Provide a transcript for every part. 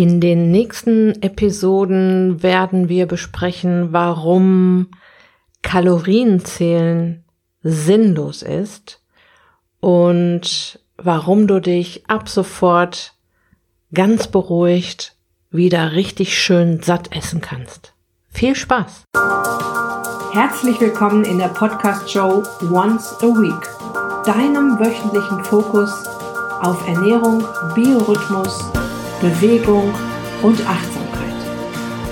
In den nächsten Episoden werden wir besprechen, warum Kalorienzählen sinnlos ist und warum du dich ab sofort ganz beruhigt wieder richtig schön satt essen kannst. Viel Spaß! Herzlich willkommen in der Podcast-Show Once a Week, deinem wöchentlichen Fokus auf Ernährung, Biorhythmus, Bewegung und Achtsamkeit.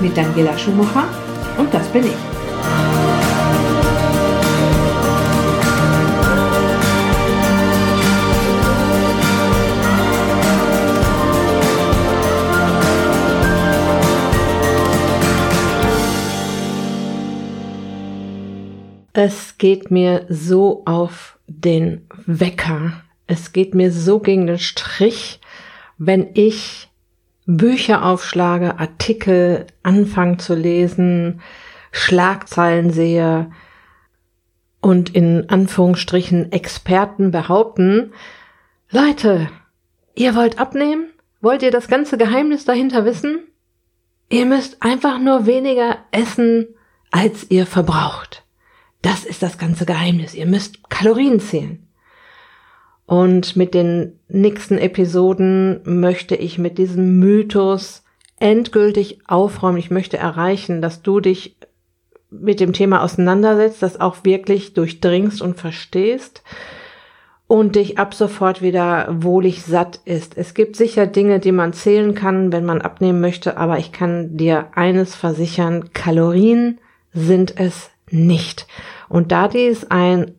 Mit Daniela Schumacher und das bin ich. Es geht mir so auf den Wecker. Es geht mir so gegen den Strich, wenn ich Bücher aufschlage, Artikel anfange zu lesen, Schlagzeilen sehe und in Anführungsstrichen Experten behaupten, Leute, ihr wollt abnehmen? Wollt ihr das ganze Geheimnis dahinter wissen? Ihr müsst einfach nur weniger essen, als ihr verbraucht. Das ist das ganze Geheimnis. Ihr müsst Kalorien zählen. Und mit den nächsten Episoden möchte ich mit diesem Mythos endgültig aufräumen. Ich möchte erreichen, dass du dich mit dem Thema auseinandersetzt, das auch wirklich durchdringst und verstehst und dich ab sofort wieder wohlig satt ist. Es gibt sicher Dinge, die man zählen kann, wenn man abnehmen möchte, aber ich kann dir eines versichern, Kalorien sind es nicht. Und da dies ein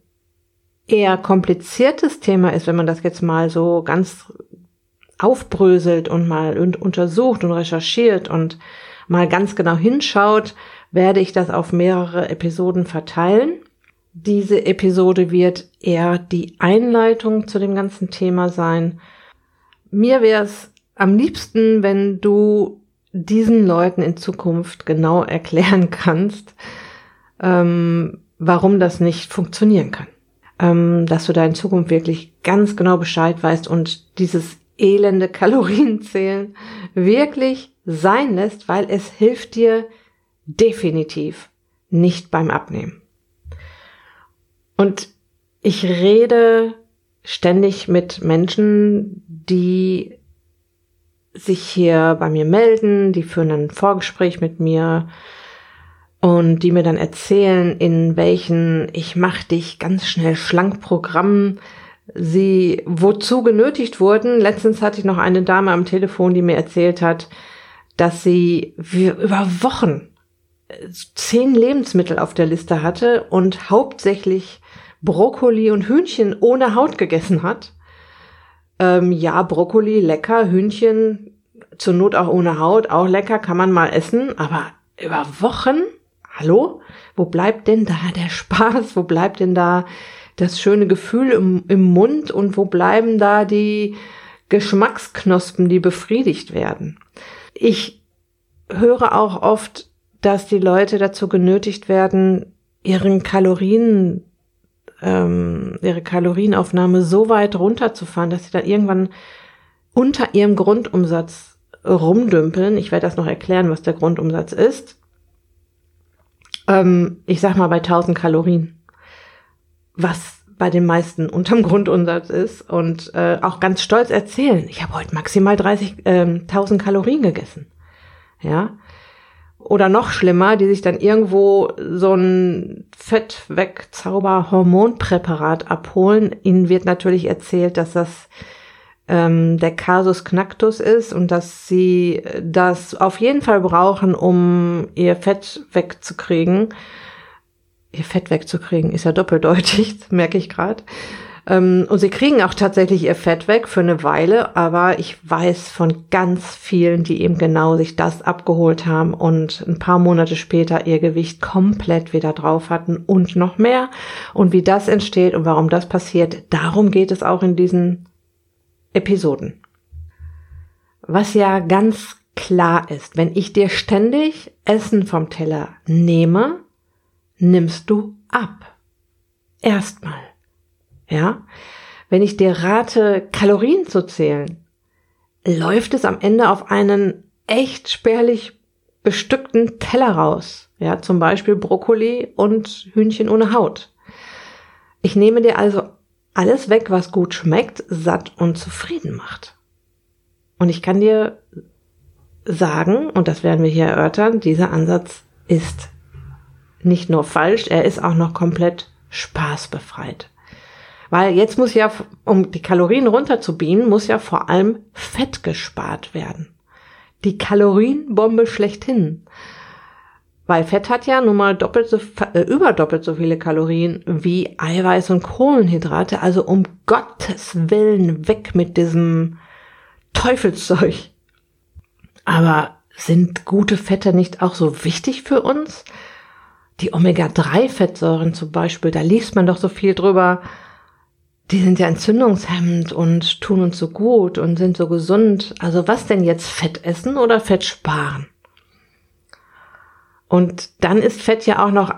eher kompliziertes Thema ist, wenn man das jetzt mal so ganz aufbröselt und mal untersucht und recherchiert und mal ganz genau hinschaut, werde ich das auf mehrere Episoden verteilen. Diese Episode wird eher die Einleitung zu dem ganzen Thema sein. Mir wäre es am liebsten, wenn du diesen Leuten in Zukunft genau erklären kannst, ähm, warum das nicht funktionieren kann. Ähm, dass du da in Zukunft wirklich ganz genau Bescheid weißt und dieses elende Kalorienzählen wirklich sein lässt, weil es hilft dir definitiv nicht beim Abnehmen. Und ich rede ständig mit Menschen, die sich hier bei mir melden, die führen ein Vorgespräch mit mir, und die mir dann erzählen, in welchen ich mach dich ganz schnell schlank Programmen sie wozu genötigt wurden. Letztens hatte ich noch eine Dame am Telefon, die mir erzählt hat, dass sie über Wochen zehn Lebensmittel auf der Liste hatte und hauptsächlich Brokkoli und Hühnchen ohne Haut gegessen hat. Ähm, ja, Brokkoli lecker, Hühnchen zur Not auch ohne Haut, auch lecker, kann man mal essen, aber über Wochen hallo? Wo bleibt denn da der Spaß? Wo bleibt denn da das schöne Gefühl im, im Mund und wo bleiben da die Geschmacksknospen, die befriedigt werden? Ich höre auch oft, dass die Leute dazu genötigt werden, ihren Kalorien, ähm, ihre Kalorienaufnahme so weit runterzufahren, dass sie dann irgendwann unter ihrem Grundumsatz rumdümpeln. Ich werde das noch erklären, was der Grundumsatz ist ähm, ich sag mal bei 1000 Kalorien, was bei den meisten unterm Grundumsatz ist und äh, auch ganz stolz erzählen, ich habe heute maximal 30.000 ähm, Kalorien gegessen. Ja. Oder noch schlimmer, die sich dann irgendwo so ein Fettwegzauber-Hormonpräparat abholen. Ihnen wird natürlich erzählt, dass das ähm, der Casus Knactus ist und dass sie das auf jeden Fall brauchen, um ihr Fett wegzukriegen. Ihr Fett wegzukriegen ist ja doppeldeutig, merke ich gerade. Ähm, und sie kriegen auch tatsächlich ihr Fett weg für eine Weile, aber ich weiß von ganz vielen, die eben genau sich das abgeholt haben und ein paar Monate später ihr Gewicht komplett wieder drauf hatten und noch mehr. Und wie das entsteht und warum das passiert, darum geht es auch in diesen Episoden. Was ja ganz klar ist, wenn ich dir ständig Essen vom Teller nehme, nimmst du ab. Erstmal. Ja? Wenn ich dir rate, Kalorien zu zählen, läuft es am Ende auf einen echt spärlich bestückten Teller raus. Ja, zum Beispiel Brokkoli und Hühnchen ohne Haut. Ich nehme dir also alles weg, was gut schmeckt, satt und zufrieden macht. Und ich kann dir sagen, und das werden wir hier erörtern, dieser Ansatz ist nicht nur falsch, er ist auch noch komplett spaßbefreit. Weil jetzt muss ja, um die Kalorien runterzubienen, muss ja vor allem Fett gespart werden. Die Kalorienbombe schlechthin. Weil Fett hat ja nun mal doppelt so, äh, über doppelt so viele Kalorien wie Eiweiß und Kohlenhydrate. Also um Gottes Willen weg mit diesem Teufelszeug. Aber sind gute Fette nicht auch so wichtig für uns? Die Omega-3-Fettsäuren zum Beispiel, da liest man doch so viel drüber. Die sind ja entzündungshemmend und tun uns so gut und sind so gesund. Also was denn jetzt Fett essen oder Fett sparen? Und dann ist Fett ja auch noch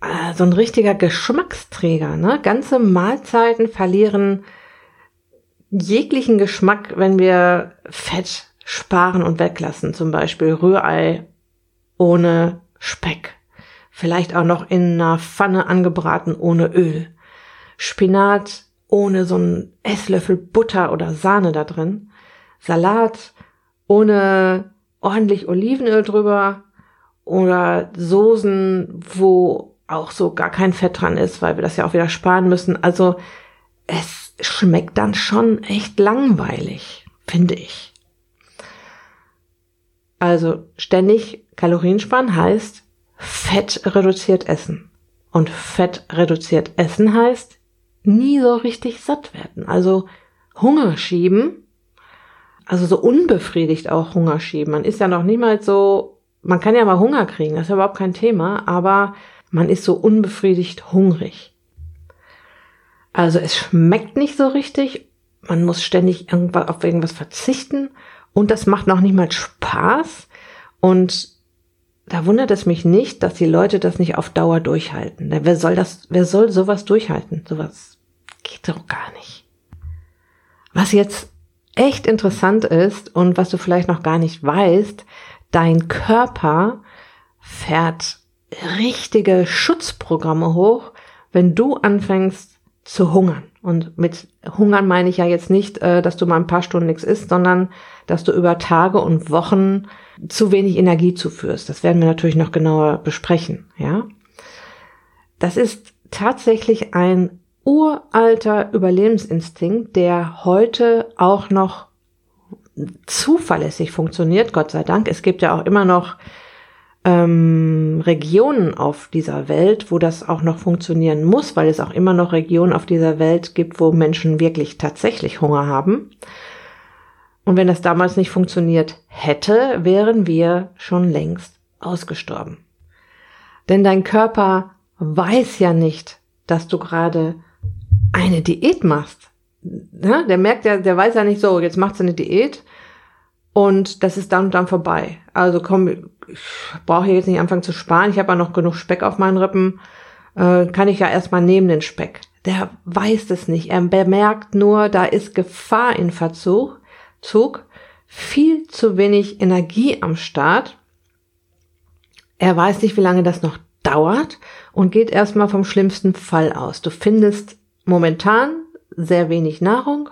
äh, so ein richtiger Geschmacksträger. Ne? Ganze Mahlzeiten verlieren jeglichen Geschmack, wenn wir Fett sparen und weglassen. Zum Beispiel Rührei ohne Speck. Vielleicht auch noch in einer Pfanne angebraten ohne Öl. Spinat ohne so einen Esslöffel Butter oder Sahne da drin. Salat ohne ordentlich Olivenöl drüber oder Soßen, wo auch so gar kein Fett dran ist, weil wir das ja auch wieder sparen müssen. Also es schmeckt dann schon echt langweilig, finde ich. Also ständig Kalorien sparen heißt Fett reduziert essen. Und Fett reduziert essen heißt nie so richtig satt werden. Also Hunger schieben, also so unbefriedigt auch Hunger schieben. Man ist ja noch niemals so, man kann ja mal Hunger kriegen, das ist überhaupt kein Thema, aber man ist so unbefriedigt hungrig. Also es schmeckt nicht so richtig, man muss ständig irgendwas, auf irgendwas verzichten und das macht noch nicht mal Spaß und da wundert es mich nicht, dass die Leute das nicht auf Dauer durchhalten. Wer soll das, wer soll sowas durchhalten? Sowas geht doch gar nicht. Was jetzt echt interessant ist und was du vielleicht noch gar nicht weißt, dein Körper fährt richtige Schutzprogramme hoch, wenn du anfängst zu hungern. Und mit Hungern meine ich ja jetzt nicht, äh, dass du mal ein paar Stunden nichts isst, sondern dass du über Tage und Wochen zu wenig Energie zuführst. Das werden wir natürlich noch genauer besprechen, ja. Das ist tatsächlich ein uralter Überlebensinstinkt, der heute auch noch zuverlässig funktioniert, Gott sei Dank. Es gibt ja auch immer noch ähm, Regionen auf dieser Welt, wo das auch noch funktionieren muss, weil es auch immer noch Regionen auf dieser Welt gibt, wo Menschen wirklich tatsächlich Hunger haben. Und wenn das damals nicht funktioniert hätte, wären wir schon längst ausgestorben. Denn dein Körper weiß ja nicht, dass du gerade eine Diät machst. Ja, der merkt ja, der weiß ja nicht so, jetzt macht eine Diät und das ist dann und dann vorbei. Also komm, ich brauche jetzt nicht anfangen zu sparen, ich habe ja noch genug Speck auf meinen Rippen, äh, kann ich ja erstmal nehmen den Speck. Der weiß das nicht. Er bemerkt nur, da ist Gefahr in Verzug Zug viel zu wenig Energie am Start. Er weiß nicht, wie lange das noch dauert und geht erstmal vom schlimmsten Fall aus. Du findest momentan sehr wenig Nahrung,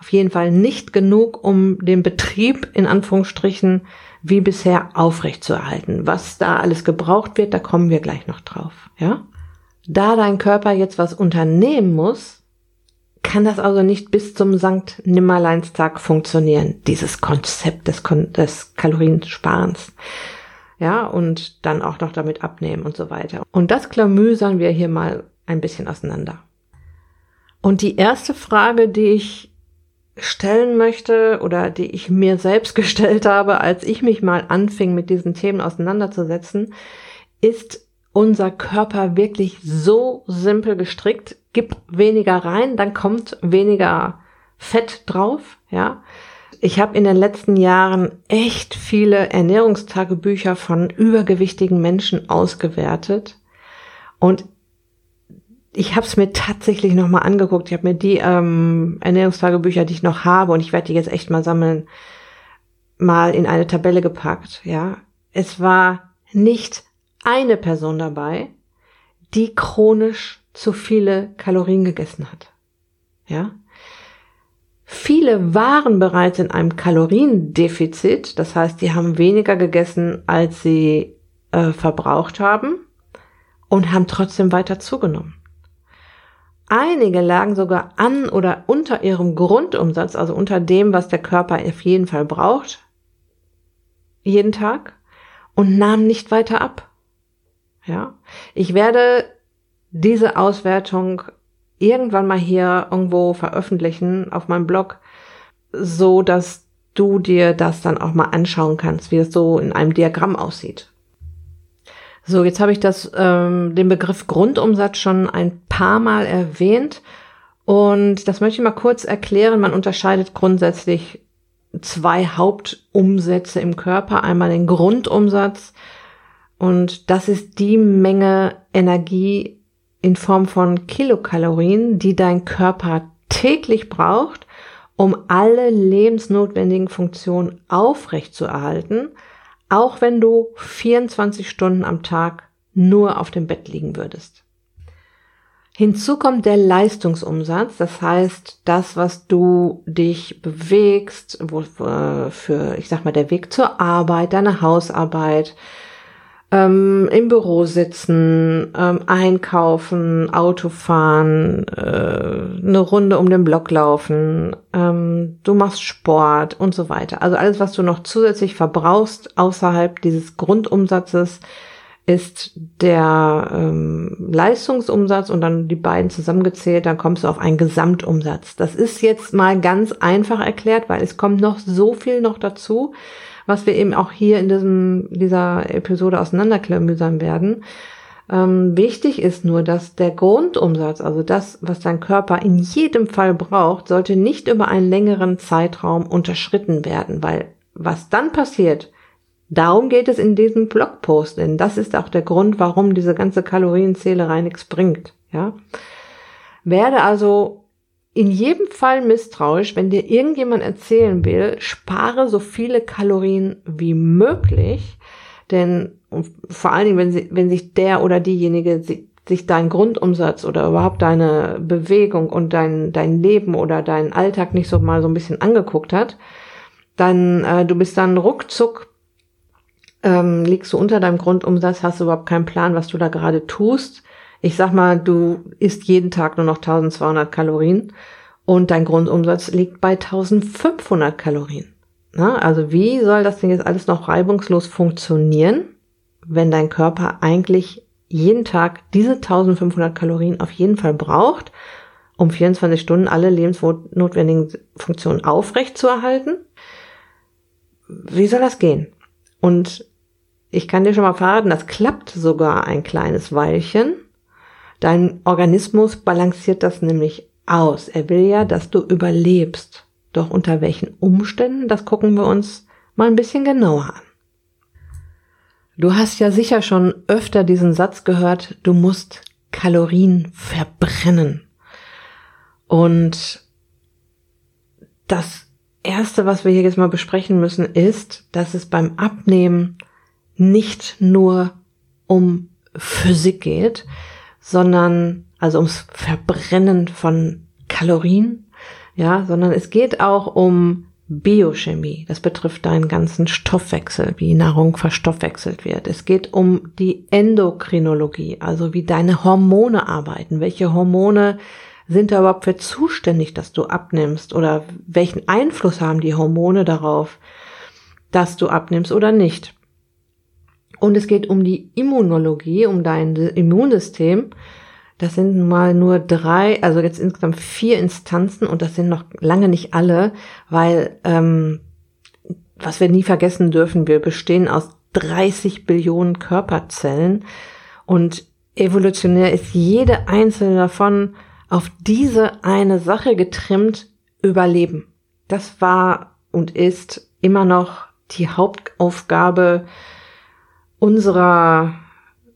auf jeden Fall nicht genug, um den Betrieb in Anführungsstrichen wie bisher aufrechtzuerhalten. Was da alles gebraucht wird, da kommen wir gleich noch drauf, ja? Da dein Körper jetzt was unternehmen muss, kann das also nicht bis zum Sankt Nimmerleinstag funktionieren, dieses Konzept des, Kon des Kaloriensparens. Ja, und dann auch noch damit abnehmen und so weiter. Und das klamüsern wir hier mal ein bisschen auseinander. Und die erste Frage, die ich stellen möchte oder die ich mir selbst gestellt habe, als ich mich mal anfing, mit diesen Themen auseinanderzusetzen, ist unser Körper wirklich so simpel gestrickt, gib weniger rein, dann kommt weniger Fett drauf, ja. Ich habe in den letzten Jahren echt viele Ernährungstagebücher von übergewichtigen Menschen ausgewertet und ich habe es mir tatsächlich nochmal angeguckt. Ich habe mir die ähm, Ernährungstagebücher, die ich noch habe, und ich werde die jetzt echt mal sammeln, mal in eine Tabelle gepackt, ja. Es war nicht eine Person dabei, die chronisch zu viele Kalorien gegessen hat. Ja. Viele waren bereits in einem Kaloriendefizit, das heißt, die haben weniger gegessen, als sie äh, verbraucht haben und haben trotzdem weiter zugenommen. Einige lagen sogar an oder unter ihrem Grundumsatz, also unter dem, was der Körper auf jeden Fall braucht, jeden Tag und nahmen nicht weiter ab. Ja, ich werde diese Auswertung irgendwann mal hier irgendwo veröffentlichen auf meinem Blog, so dass du dir das dann auch mal anschauen kannst, wie es so in einem Diagramm aussieht. So, jetzt habe ich das, ähm, den Begriff Grundumsatz schon ein paar Mal erwähnt und das möchte ich mal kurz erklären. Man unterscheidet grundsätzlich zwei Hauptumsätze im Körper. Einmal den Grundumsatz und das ist die Menge Energie in Form von Kilokalorien, die dein Körper täglich braucht, um alle lebensnotwendigen Funktionen aufrechtzuerhalten auch wenn du 24 Stunden am Tag nur auf dem Bett liegen würdest. Hinzu kommt der Leistungsumsatz, das heißt, das, was du dich bewegst, wo, für, ich sag mal, der Weg zur Arbeit, deine Hausarbeit, ähm, im Büro sitzen, ähm, einkaufen, Auto fahren, äh, eine Runde um den Block laufen, ähm, du machst Sport und so weiter. Also alles, was du noch zusätzlich verbrauchst außerhalb dieses Grundumsatzes, ist der ähm, Leistungsumsatz und dann die beiden zusammengezählt, dann kommst du auf einen Gesamtumsatz. Das ist jetzt mal ganz einfach erklärt, weil es kommt noch so viel noch dazu was wir eben auch hier in diesem, dieser Episode auseinanderklamüsern werden. Ähm, wichtig ist nur, dass der Grundumsatz, also das, was dein Körper in jedem Fall braucht, sollte nicht über einen längeren Zeitraum unterschritten werden, weil was dann passiert, darum geht es in diesem Blogpost, denn das ist auch der Grund, warum diese ganze Kalorienzählerei nichts bringt, ja. Werde also in jedem Fall misstrauisch, wenn dir irgendjemand erzählen will, spare so viele Kalorien wie möglich, denn vor allen Dingen, wenn, sie, wenn sich der oder diejenige sich dein Grundumsatz oder überhaupt deine Bewegung und dein, dein Leben oder deinen Alltag nicht so mal so ein bisschen angeguckt hat, dann äh, du bist dann ruckzuck, ähm, liegst du unter deinem Grundumsatz, hast überhaupt keinen Plan, was du da gerade tust ich sag mal, du isst jeden Tag nur noch 1200 Kalorien und dein Grundumsatz liegt bei 1500 Kalorien. Na, also wie soll das denn jetzt alles noch reibungslos funktionieren, wenn dein Körper eigentlich jeden Tag diese 1500 Kalorien auf jeden Fall braucht, um 24 Stunden alle lebensnotwendigen Funktionen aufrecht zu erhalten? Wie soll das gehen? Und ich kann dir schon mal verraten, das klappt sogar ein kleines Weilchen, Dein Organismus balanciert das nämlich aus. Er will ja, dass du überlebst. Doch unter welchen Umständen, das gucken wir uns mal ein bisschen genauer an. Du hast ja sicher schon öfter diesen Satz gehört, du musst Kalorien verbrennen. Und das Erste, was wir hier jetzt mal besprechen müssen, ist, dass es beim Abnehmen nicht nur um Physik geht, sondern, also ums Verbrennen von Kalorien, ja, sondern es geht auch um Biochemie. Das betrifft deinen ganzen Stoffwechsel, wie Nahrung verstoffwechselt wird. Es geht um die Endokrinologie, also wie deine Hormone arbeiten. Welche Hormone sind da überhaupt für zuständig, dass du abnimmst? Oder welchen Einfluss haben die Hormone darauf, dass du abnimmst oder nicht? Und es geht um die Immunologie, um dein Immunsystem. Das sind mal nur drei, also jetzt insgesamt vier Instanzen und das sind noch lange nicht alle, weil ähm, was wir nie vergessen dürfen, wir bestehen aus 30 Billionen Körperzellen und evolutionär ist jede einzelne davon auf diese eine Sache getrimmt, überleben. Das war und ist immer noch die Hauptaufgabe unserer,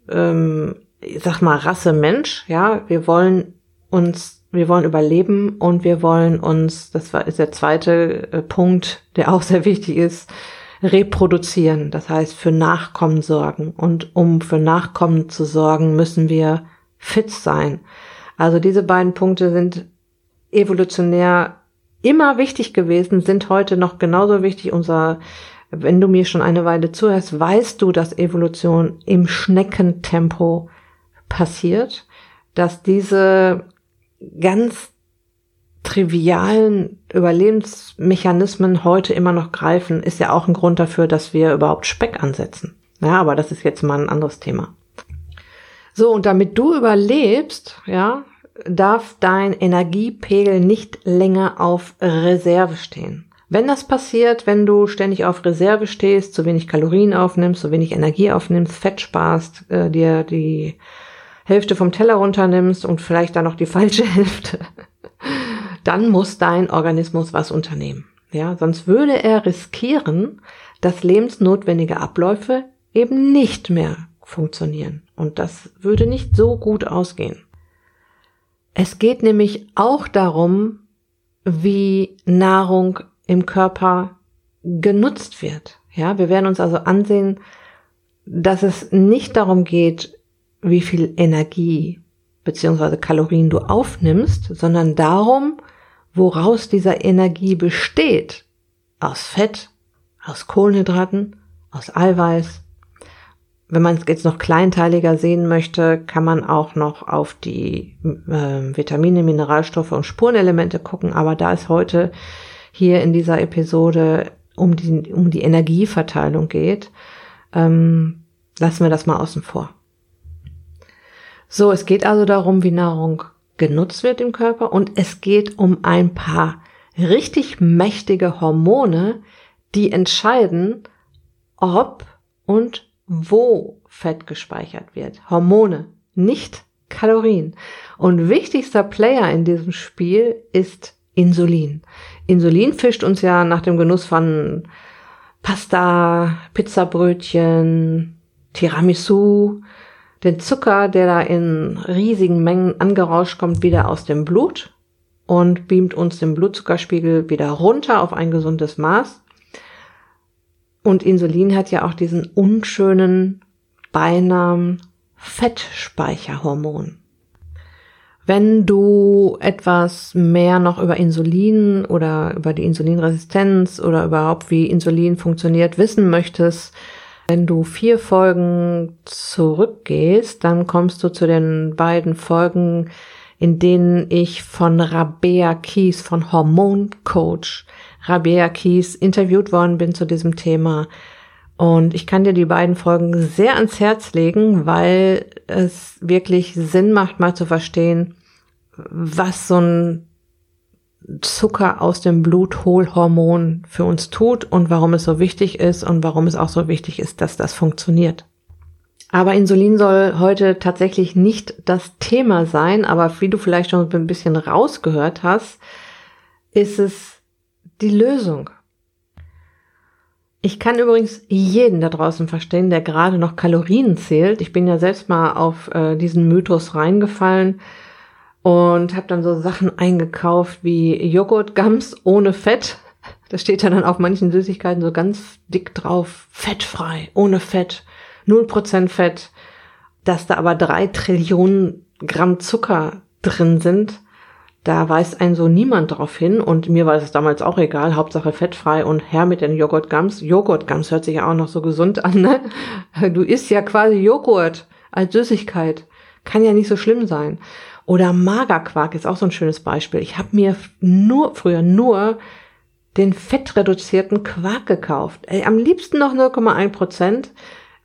ähm, ich sag mal, Rasse Mensch, ja, wir wollen uns wir wollen überleben und wir wollen uns, das war, ist der zweite äh, Punkt, der auch sehr wichtig ist, reproduzieren. Das heißt, für Nachkommen sorgen. Und um für Nachkommen zu sorgen, müssen wir fit sein. Also diese beiden Punkte sind evolutionär immer wichtig gewesen, sind heute noch genauso wichtig. Unser, wenn du mir schon eine Weile zuhörst, weißt du, dass Evolution im Schneckentempo passiert, dass diese ganz trivialen Überlebensmechanismen heute immer noch greifen, ist ja auch ein Grund dafür, dass wir überhaupt Speck ansetzen. Ja, aber das ist jetzt mal ein anderes Thema. So, und damit du überlebst, ja, darf dein Energiepegel nicht länger auf Reserve stehen. Wenn das passiert, wenn du ständig auf Reserve stehst, zu wenig Kalorien aufnimmst, zu wenig Energie aufnimmst, Fett sparst, äh, dir die Hälfte vom Teller runternimmst und vielleicht dann noch die falsche Hälfte, dann muss dein Organismus was unternehmen. Ja, sonst würde er riskieren, dass lebensnotwendige Abläufe eben nicht mehr funktionieren. Und das würde nicht so gut ausgehen. Es geht nämlich auch darum, wie Nahrung im Körper genutzt wird. Ja, wir werden uns also ansehen, dass es nicht darum geht, wie viel Energie beziehungsweise Kalorien du aufnimmst, sondern darum, woraus dieser Energie besteht. Aus Fett, aus Kohlenhydraten, aus Eiweiß. Wenn man es jetzt noch kleinteiliger sehen möchte, kann man auch noch auf die äh, Vitamine, Mineralstoffe und Spurenelemente gucken. Aber da es heute hier in dieser Episode um die, um die Energieverteilung geht, ähm, lassen wir das mal außen vor. So, es geht also darum, wie Nahrung genutzt wird im Körper und es geht um ein paar richtig mächtige Hormone, die entscheiden, ob und wo Fett gespeichert wird. Hormone, nicht Kalorien. Und wichtigster Player in diesem Spiel ist Insulin. Insulin fischt uns ja nach dem Genuss von Pasta, Pizzabrötchen, Tiramisu, den Zucker, der da in riesigen Mengen angerauscht kommt, wieder aus dem Blut und beamt uns den Blutzuckerspiegel wieder runter auf ein gesundes Maß. Und Insulin hat ja auch diesen unschönen Beinamen Fettspeicherhormon. Wenn du etwas mehr noch über Insulin oder über die Insulinresistenz oder überhaupt wie Insulin funktioniert wissen möchtest, wenn du vier Folgen zurückgehst, dann kommst du zu den beiden Folgen, in denen ich von Rabea Kies, von Hormon Coach Rabea Kies interviewt worden bin zu diesem Thema. Und ich kann dir die beiden Folgen sehr ans Herz legen, weil es wirklich Sinn macht, mal zu verstehen, was so ein Zucker aus dem Blutholhormon für uns tut und warum es so wichtig ist und warum es auch so wichtig ist, dass das funktioniert. Aber Insulin soll heute tatsächlich nicht das Thema sein, aber wie du vielleicht schon ein bisschen rausgehört hast, ist es die Lösung. Ich kann übrigens jeden da draußen verstehen, der gerade noch Kalorien zählt. Ich bin ja selbst mal auf äh, diesen Mythos reingefallen und habe dann so Sachen eingekauft wie Joghurtgums ohne Fett. Das steht ja dann auf manchen Süßigkeiten so ganz dick drauf, fettfrei, ohne Fett, 0% Fett, dass da aber drei Trillionen Gramm Zucker drin sind. Da weist ein so niemand drauf hin und mir war es damals auch egal, Hauptsache fettfrei und her mit den Joghurtgums. Joghurtgums hört sich ja auch noch so gesund an, ne? Du isst ja quasi Joghurt als Süßigkeit. Kann ja nicht so schlimm sein. Oder Magerquark ist auch so ein schönes Beispiel. Ich habe mir nur früher nur den fettreduzierten Quark gekauft. Ey, am liebsten noch 0,1 Prozent,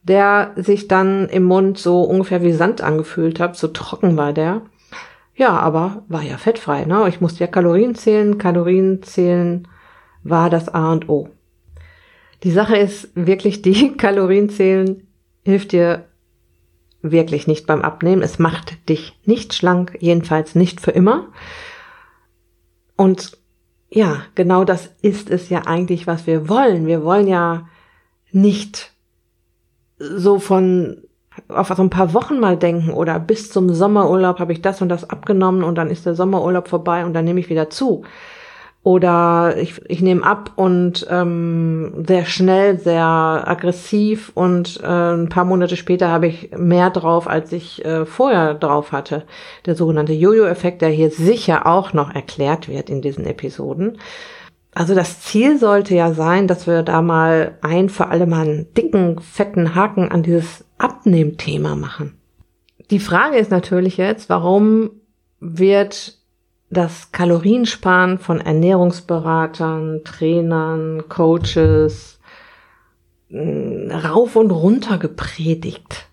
der sich dann im Mund so ungefähr wie Sand angefühlt hat. So trocken war der. Ja, aber war ja fettfrei. Ne? Ich musste ja Kalorien zählen. Kalorien zählen war das A und O. Die Sache ist wirklich, die Kalorien zählen hilft dir wirklich nicht beim Abnehmen. Es macht dich nicht schlank, jedenfalls nicht für immer. Und ja, genau das ist es ja eigentlich, was wir wollen. Wir wollen ja nicht so von auf so ein paar Wochen mal denken oder bis zum Sommerurlaub habe ich das und das abgenommen und dann ist der Sommerurlaub vorbei und dann nehme ich wieder zu. Oder ich, ich nehme ab und ähm, sehr schnell, sehr aggressiv und äh, ein paar Monate später habe ich mehr drauf, als ich äh, vorher drauf hatte. Der sogenannte Jojo-Effekt, der hier sicher auch noch erklärt wird in diesen Episoden. Also das Ziel sollte ja sein, dass wir da mal ein für alle Mal einen dicken, fetten Haken an dieses Abnehmthema machen. Die Frage ist natürlich jetzt, warum wird das Kaloriensparen von Ernährungsberatern, Trainern, Coaches mm, rauf und runter gepredigt.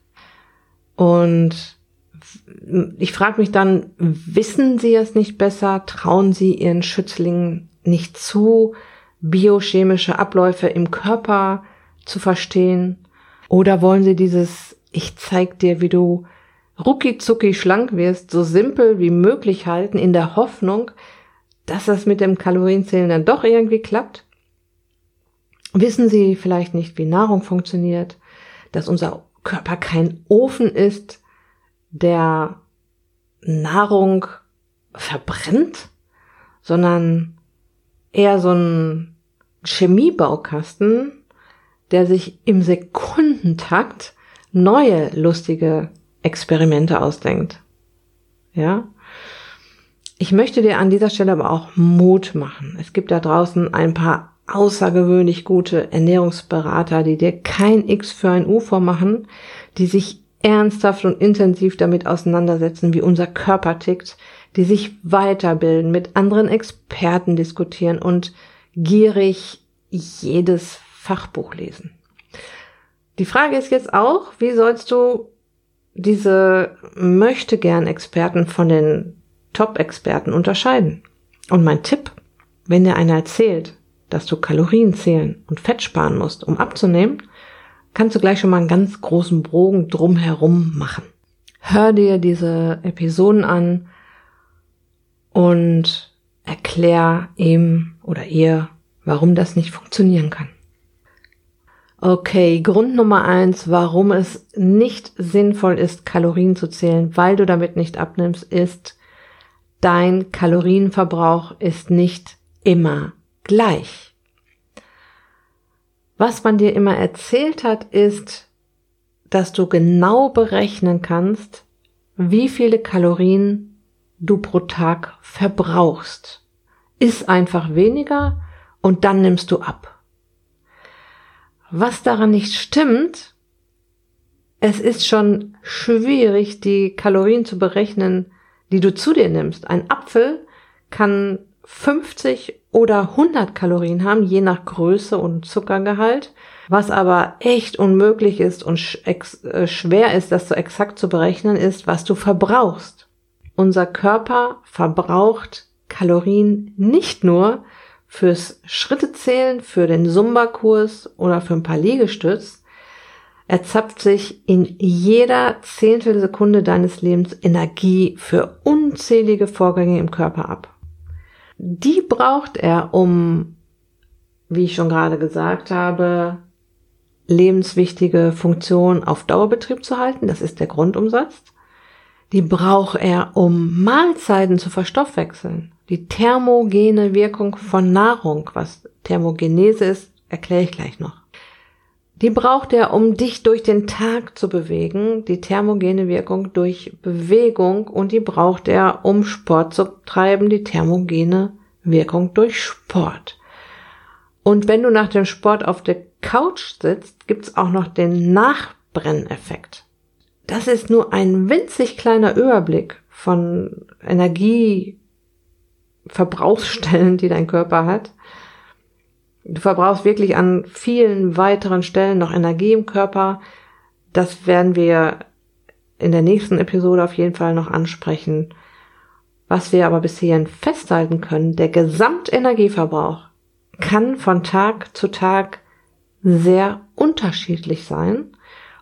Und ich frage mich dann, wissen Sie es nicht besser? Trauen Sie Ihren Schützlingen nicht zu, biochemische Abläufe im Körper zu verstehen? Oder wollen Sie dieses, ich zeig dir, wie du rucki zucki schlank wirst, so simpel wie möglich halten, in der Hoffnung, dass das mit dem Kalorienzählen dann doch irgendwie klappt? Wissen Sie vielleicht nicht, wie Nahrung funktioniert, dass unser Körper kein Ofen ist, der Nahrung verbrennt, sondern eher so ein Chemiebaukasten, der sich im Sekundentakt neue lustige Experimente ausdenkt. Ja? Ich möchte dir an dieser Stelle aber auch Mut machen. Es gibt da draußen ein paar außergewöhnlich gute Ernährungsberater, die dir kein X für ein U vormachen, die sich ernsthaft und intensiv damit auseinandersetzen, wie unser Körper tickt, die sich weiterbilden, mit anderen Experten diskutieren und gierig jedes Fachbuch lesen. Die Frage ist jetzt auch, wie sollst du diese möchte gern Experten von den Top-Experten unterscheiden. Und mein Tipp, wenn dir einer erzählt, dass du Kalorien zählen und Fett sparen musst, um abzunehmen, kannst du gleich schon mal einen ganz großen Bogen drumherum machen. Hör dir diese Episoden an und erklär ihm oder ihr, warum das nicht funktionieren kann. Okay, Grund Nummer eins, warum es nicht sinnvoll ist, Kalorien zu zählen, weil du damit nicht abnimmst, ist, dein Kalorienverbrauch ist nicht immer gleich. Was man dir immer erzählt hat, ist, dass du genau berechnen kannst, wie viele Kalorien du pro Tag verbrauchst. Iss einfach weniger und dann nimmst du ab. Was daran nicht stimmt, es ist schon schwierig, die Kalorien zu berechnen, die du zu dir nimmst. Ein Apfel kann 50 oder 100 Kalorien haben, je nach Größe und Zuckergehalt. Was aber echt unmöglich ist und äh, schwer ist, das so exakt zu berechnen, ist, was du verbrauchst. Unser Körper verbraucht Kalorien nicht nur, fürs Schrittezählen, für den Zumba-Kurs oder für ein paar Liegestütz. Er zapft sich in jeder Zehntelsekunde deines Lebens Energie für unzählige Vorgänge im Körper ab. Die braucht er, um, wie ich schon gerade gesagt habe, lebenswichtige Funktionen auf Dauerbetrieb zu halten. Das ist der Grundumsatz. Die braucht er, um Mahlzeiten zu verstoffwechseln. Die thermogene Wirkung von Nahrung, was Thermogenese ist, erkläre ich gleich noch. Die braucht er, um dich durch den Tag zu bewegen, die thermogene Wirkung durch Bewegung und die braucht er, um Sport zu treiben, die thermogene Wirkung durch Sport. Und wenn du nach dem Sport auf der Couch sitzt, gibt's auch noch den Nachbrenneffekt. Das ist nur ein winzig kleiner Überblick von Energie, Verbrauchsstellen, die dein Körper hat. Du verbrauchst wirklich an vielen weiteren Stellen noch Energie im Körper. Das werden wir in der nächsten Episode auf jeden Fall noch ansprechen. Was wir aber bisher festhalten können, der Gesamtenergieverbrauch kann von Tag zu Tag sehr unterschiedlich sein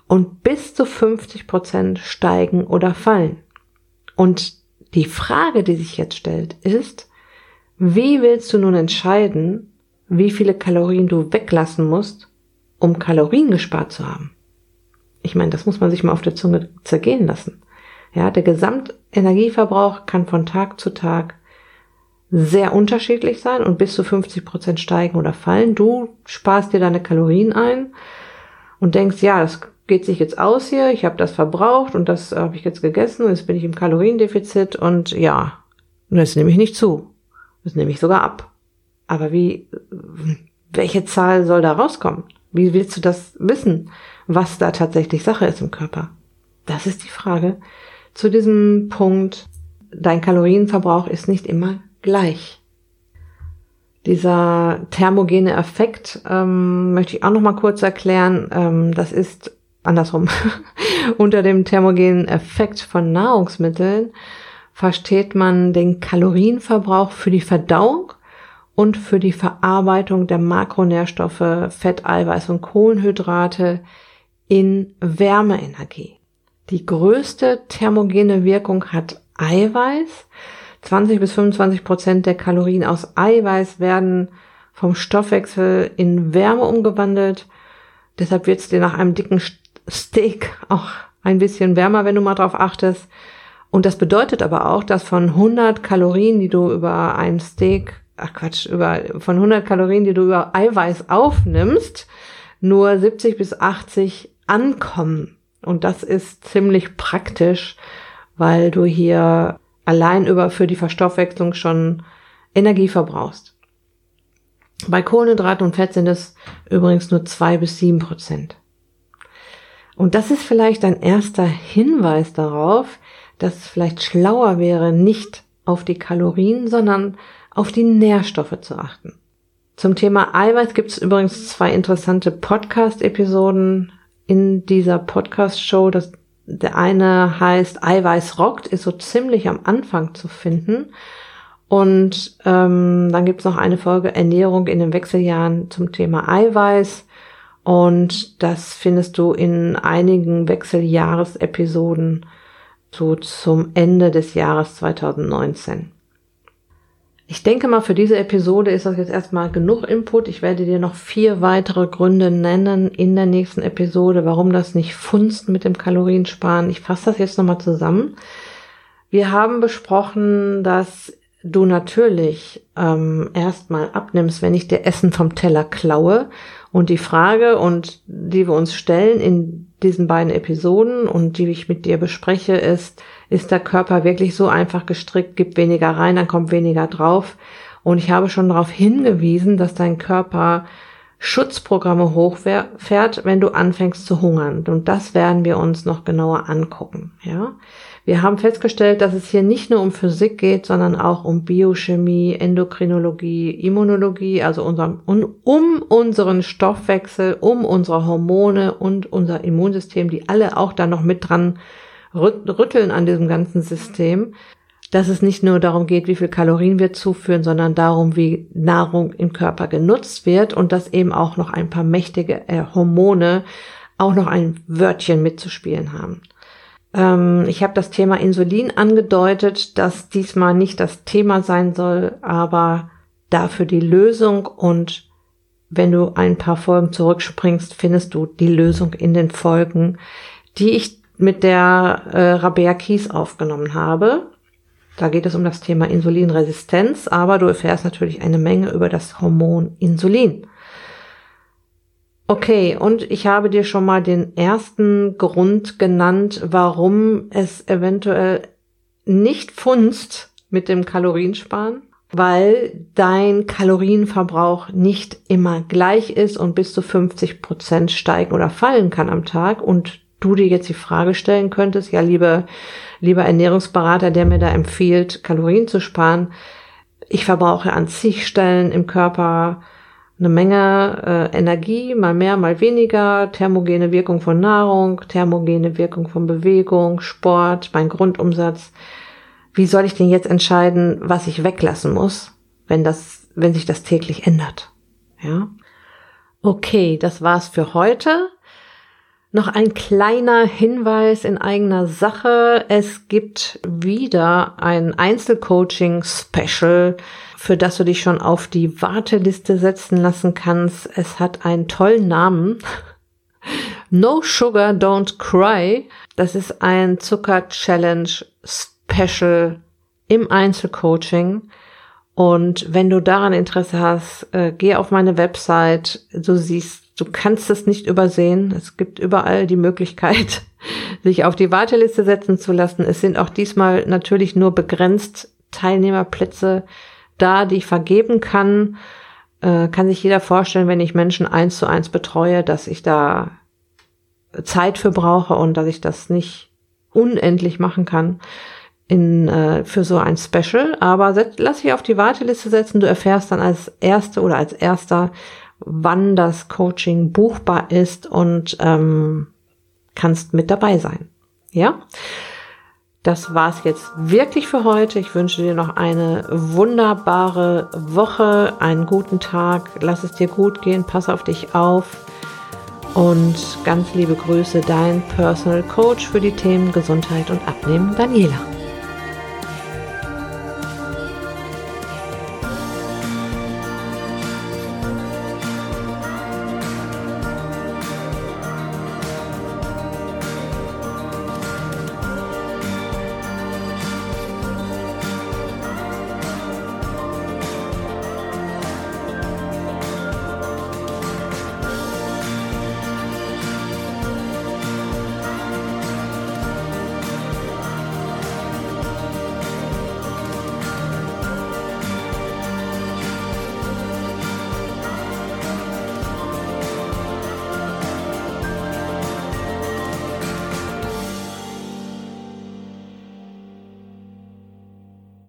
und bis zu 50 Prozent steigen oder fallen. Und die Frage, die sich jetzt stellt, ist, wie willst du nun entscheiden, wie viele Kalorien du weglassen musst, um Kalorien gespart zu haben? Ich meine, das muss man sich mal auf der Zunge zergehen lassen. Ja, der Gesamtenergieverbrauch kann von Tag zu Tag sehr unterschiedlich sein und bis zu 50 Prozent steigen oder fallen. Du sparst dir deine Kalorien ein und denkst, ja, das geht sich jetzt aus hier, ich habe das verbraucht und das habe ich jetzt gegessen, jetzt bin ich im Kaloriendefizit und ja, das nehme ich nicht zu. Das nehme ich sogar ab. Aber wie, welche Zahl soll da rauskommen? Wie willst du das wissen, was da tatsächlich Sache ist im Körper? Das ist die Frage. Zu diesem Punkt, dein Kalorienverbrauch ist nicht immer gleich. Dieser thermogene Effekt ähm, möchte ich auch noch mal kurz erklären. Ähm, das ist andersrum. Unter dem thermogenen Effekt von Nahrungsmitteln versteht man den Kalorienverbrauch für die Verdauung und für die Verarbeitung der Makronährstoffe, Fett, Eiweiß und Kohlenhydrate in Wärmeenergie. Die größte thermogene Wirkung hat Eiweiß. 20 bis 25 Prozent der Kalorien aus Eiweiß werden vom Stoffwechsel in Wärme umgewandelt. Deshalb wird es dir nach einem dicken Steak auch ein bisschen wärmer, wenn du mal drauf achtest. Und das bedeutet aber auch, dass von 100 Kalorien, die du über ein Steak, ach Quatsch, über, von 100 Kalorien, die du über Eiweiß aufnimmst, nur 70 bis 80 ankommen. Und das ist ziemlich praktisch, weil du hier allein über für die Verstoffwechslung schon Energie verbrauchst. Bei Kohlenhydraten und Fett sind es übrigens nur zwei bis sieben Prozent. Und das ist vielleicht ein erster Hinweis darauf, dass es vielleicht schlauer wäre, nicht auf die Kalorien, sondern auf die Nährstoffe zu achten. Zum Thema Eiweiß gibt es übrigens zwei interessante Podcast-Episoden in dieser Podcast-Show. der eine heißt Eiweiß rockt, ist so ziemlich am Anfang zu finden. Und ähm, dann gibt es noch eine Folge Ernährung in den Wechseljahren zum Thema Eiweiß. Und das findest du in einigen Wechseljahresepisoden so zum Ende des Jahres 2019. Ich denke mal, für diese Episode ist das jetzt erstmal genug Input. Ich werde dir noch vier weitere Gründe nennen in der nächsten Episode, warum das nicht funzt mit dem Kaloriensparen. Ich fasse das jetzt nochmal zusammen. Wir haben besprochen, dass du natürlich ähm, erstmal abnimmst, wenn ich dir Essen vom Teller klaue. Und die Frage, und die wir uns stellen in diesen beiden Episoden und die ich mit dir bespreche, ist, ist der Körper wirklich so einfach gestrickt, gibt weniger rein, dann kommt weniger drauf. Und ich habe schon darauf hingewiesen, dass dein Körper Schutzprogramme hochfährt, wenn du anfängst zu hungern. Und das werden wir uns noch genauer angucken, ja. Wir haben festgestellt, dass es hier nicht nur um Physik geht, sondern auch um Biochemie, Endokrinologie, Immunologie, also unser, um, um unseren Stoffwechsel, um unsere Hormone und unser Immunsystem, die alle auch da noch mit dran rütteln an diesem ganzen System, dass es nicht nur darum geht, wie viel Kalorien wir zuführen, sondern darum, wie Nahrung im Körper genutzt wird und dass eben auch noch ein paar mächtige äh, Hormone auch noch ein Wörtchen mitzuspielen haben. Ähm, ich habe das Thema Insulin angedeutet, dass diesmal nicht das Thema sein soll, aber dafür die Lösung und wenn du ein paar Folgen zurückspringst, findest du die Lösung in den Folgen, die ich mit der äh, Rabea Kies aufgenommen habe. Da geht es um das Thema Insulinresistenz, aber du erfährst natürlich eine Menge über das Hormon Insulin. Okay, und ich habe dir schon mal den ersten Grund genannt, warum es eventuell nicht funzt mit dem Kaloriensparen, weil dein Kalorienverbrauch nicht immer gleich ist und bis zu 50 Prozent steigen oder fallen kann am Tag und du dir jetzt die Frage stellen könntest, ja, liebe, lieber Ernährungsberater, der mir da empfiehlt, Kalorien zu sparen, ich verbrauche an zig Stellen im Körper eine Menge äh, Energie, mal mehr, mal weniger, thermogene Wirkung von Nahrung, thermogene Wirkung von Bewegung, Sport, mein Grundumsatz. Wie soll ich denn jetzt entscheiden, was ich weglassen muss, wenn das, wenn sich das täglich ändert? Ja. Okay, das war's für heute. Noch ein kleiner Hinweis in eigener Sache. Es gibt wieder ein Einzelcoaching-Special, für das du dich schon auf die Warteliste setzen lassen kannst. Es hat einen tollen Namen. No Sugar Don't Cry. Das ist ein Zucker Challenge Special im Einzelcoaching. Und wenn du daran Interesse hast, äh, geh auf meine Website. Du siehst, du kannst es nicht übersehen. Es gibt überall die Möglichkeit, sich auf die Warteliste setzen zu lassen. Es sind auch diesmal natürlich nur begrenzt Teilnehmerplätze da, die ich vergeben kann. Äh, kann sich jeder vorstellen, wenn ich Menschen eins zu eins betreue, dass ich da Zeit für brauche und dass ich das nicht unendlich machen kann in, äh, für so ein Special. Aber set, lass dich auf die Warteliste setzen. Du erfährst dann als Erste oder als Erster, wann das Coaching buchbar ist und ähm, kannst mit dabei sein. Ja? Das war's jetzt wirklich für heute. Ich wünsche dir noch eine wunderbare Woche, einen guten Tag. Lass es dir gut gehen, pass auf dich auf. Und ganz liebe Grüße, dein Personal Coach für die Themen Gesundheit und Abnehmen, Daniela.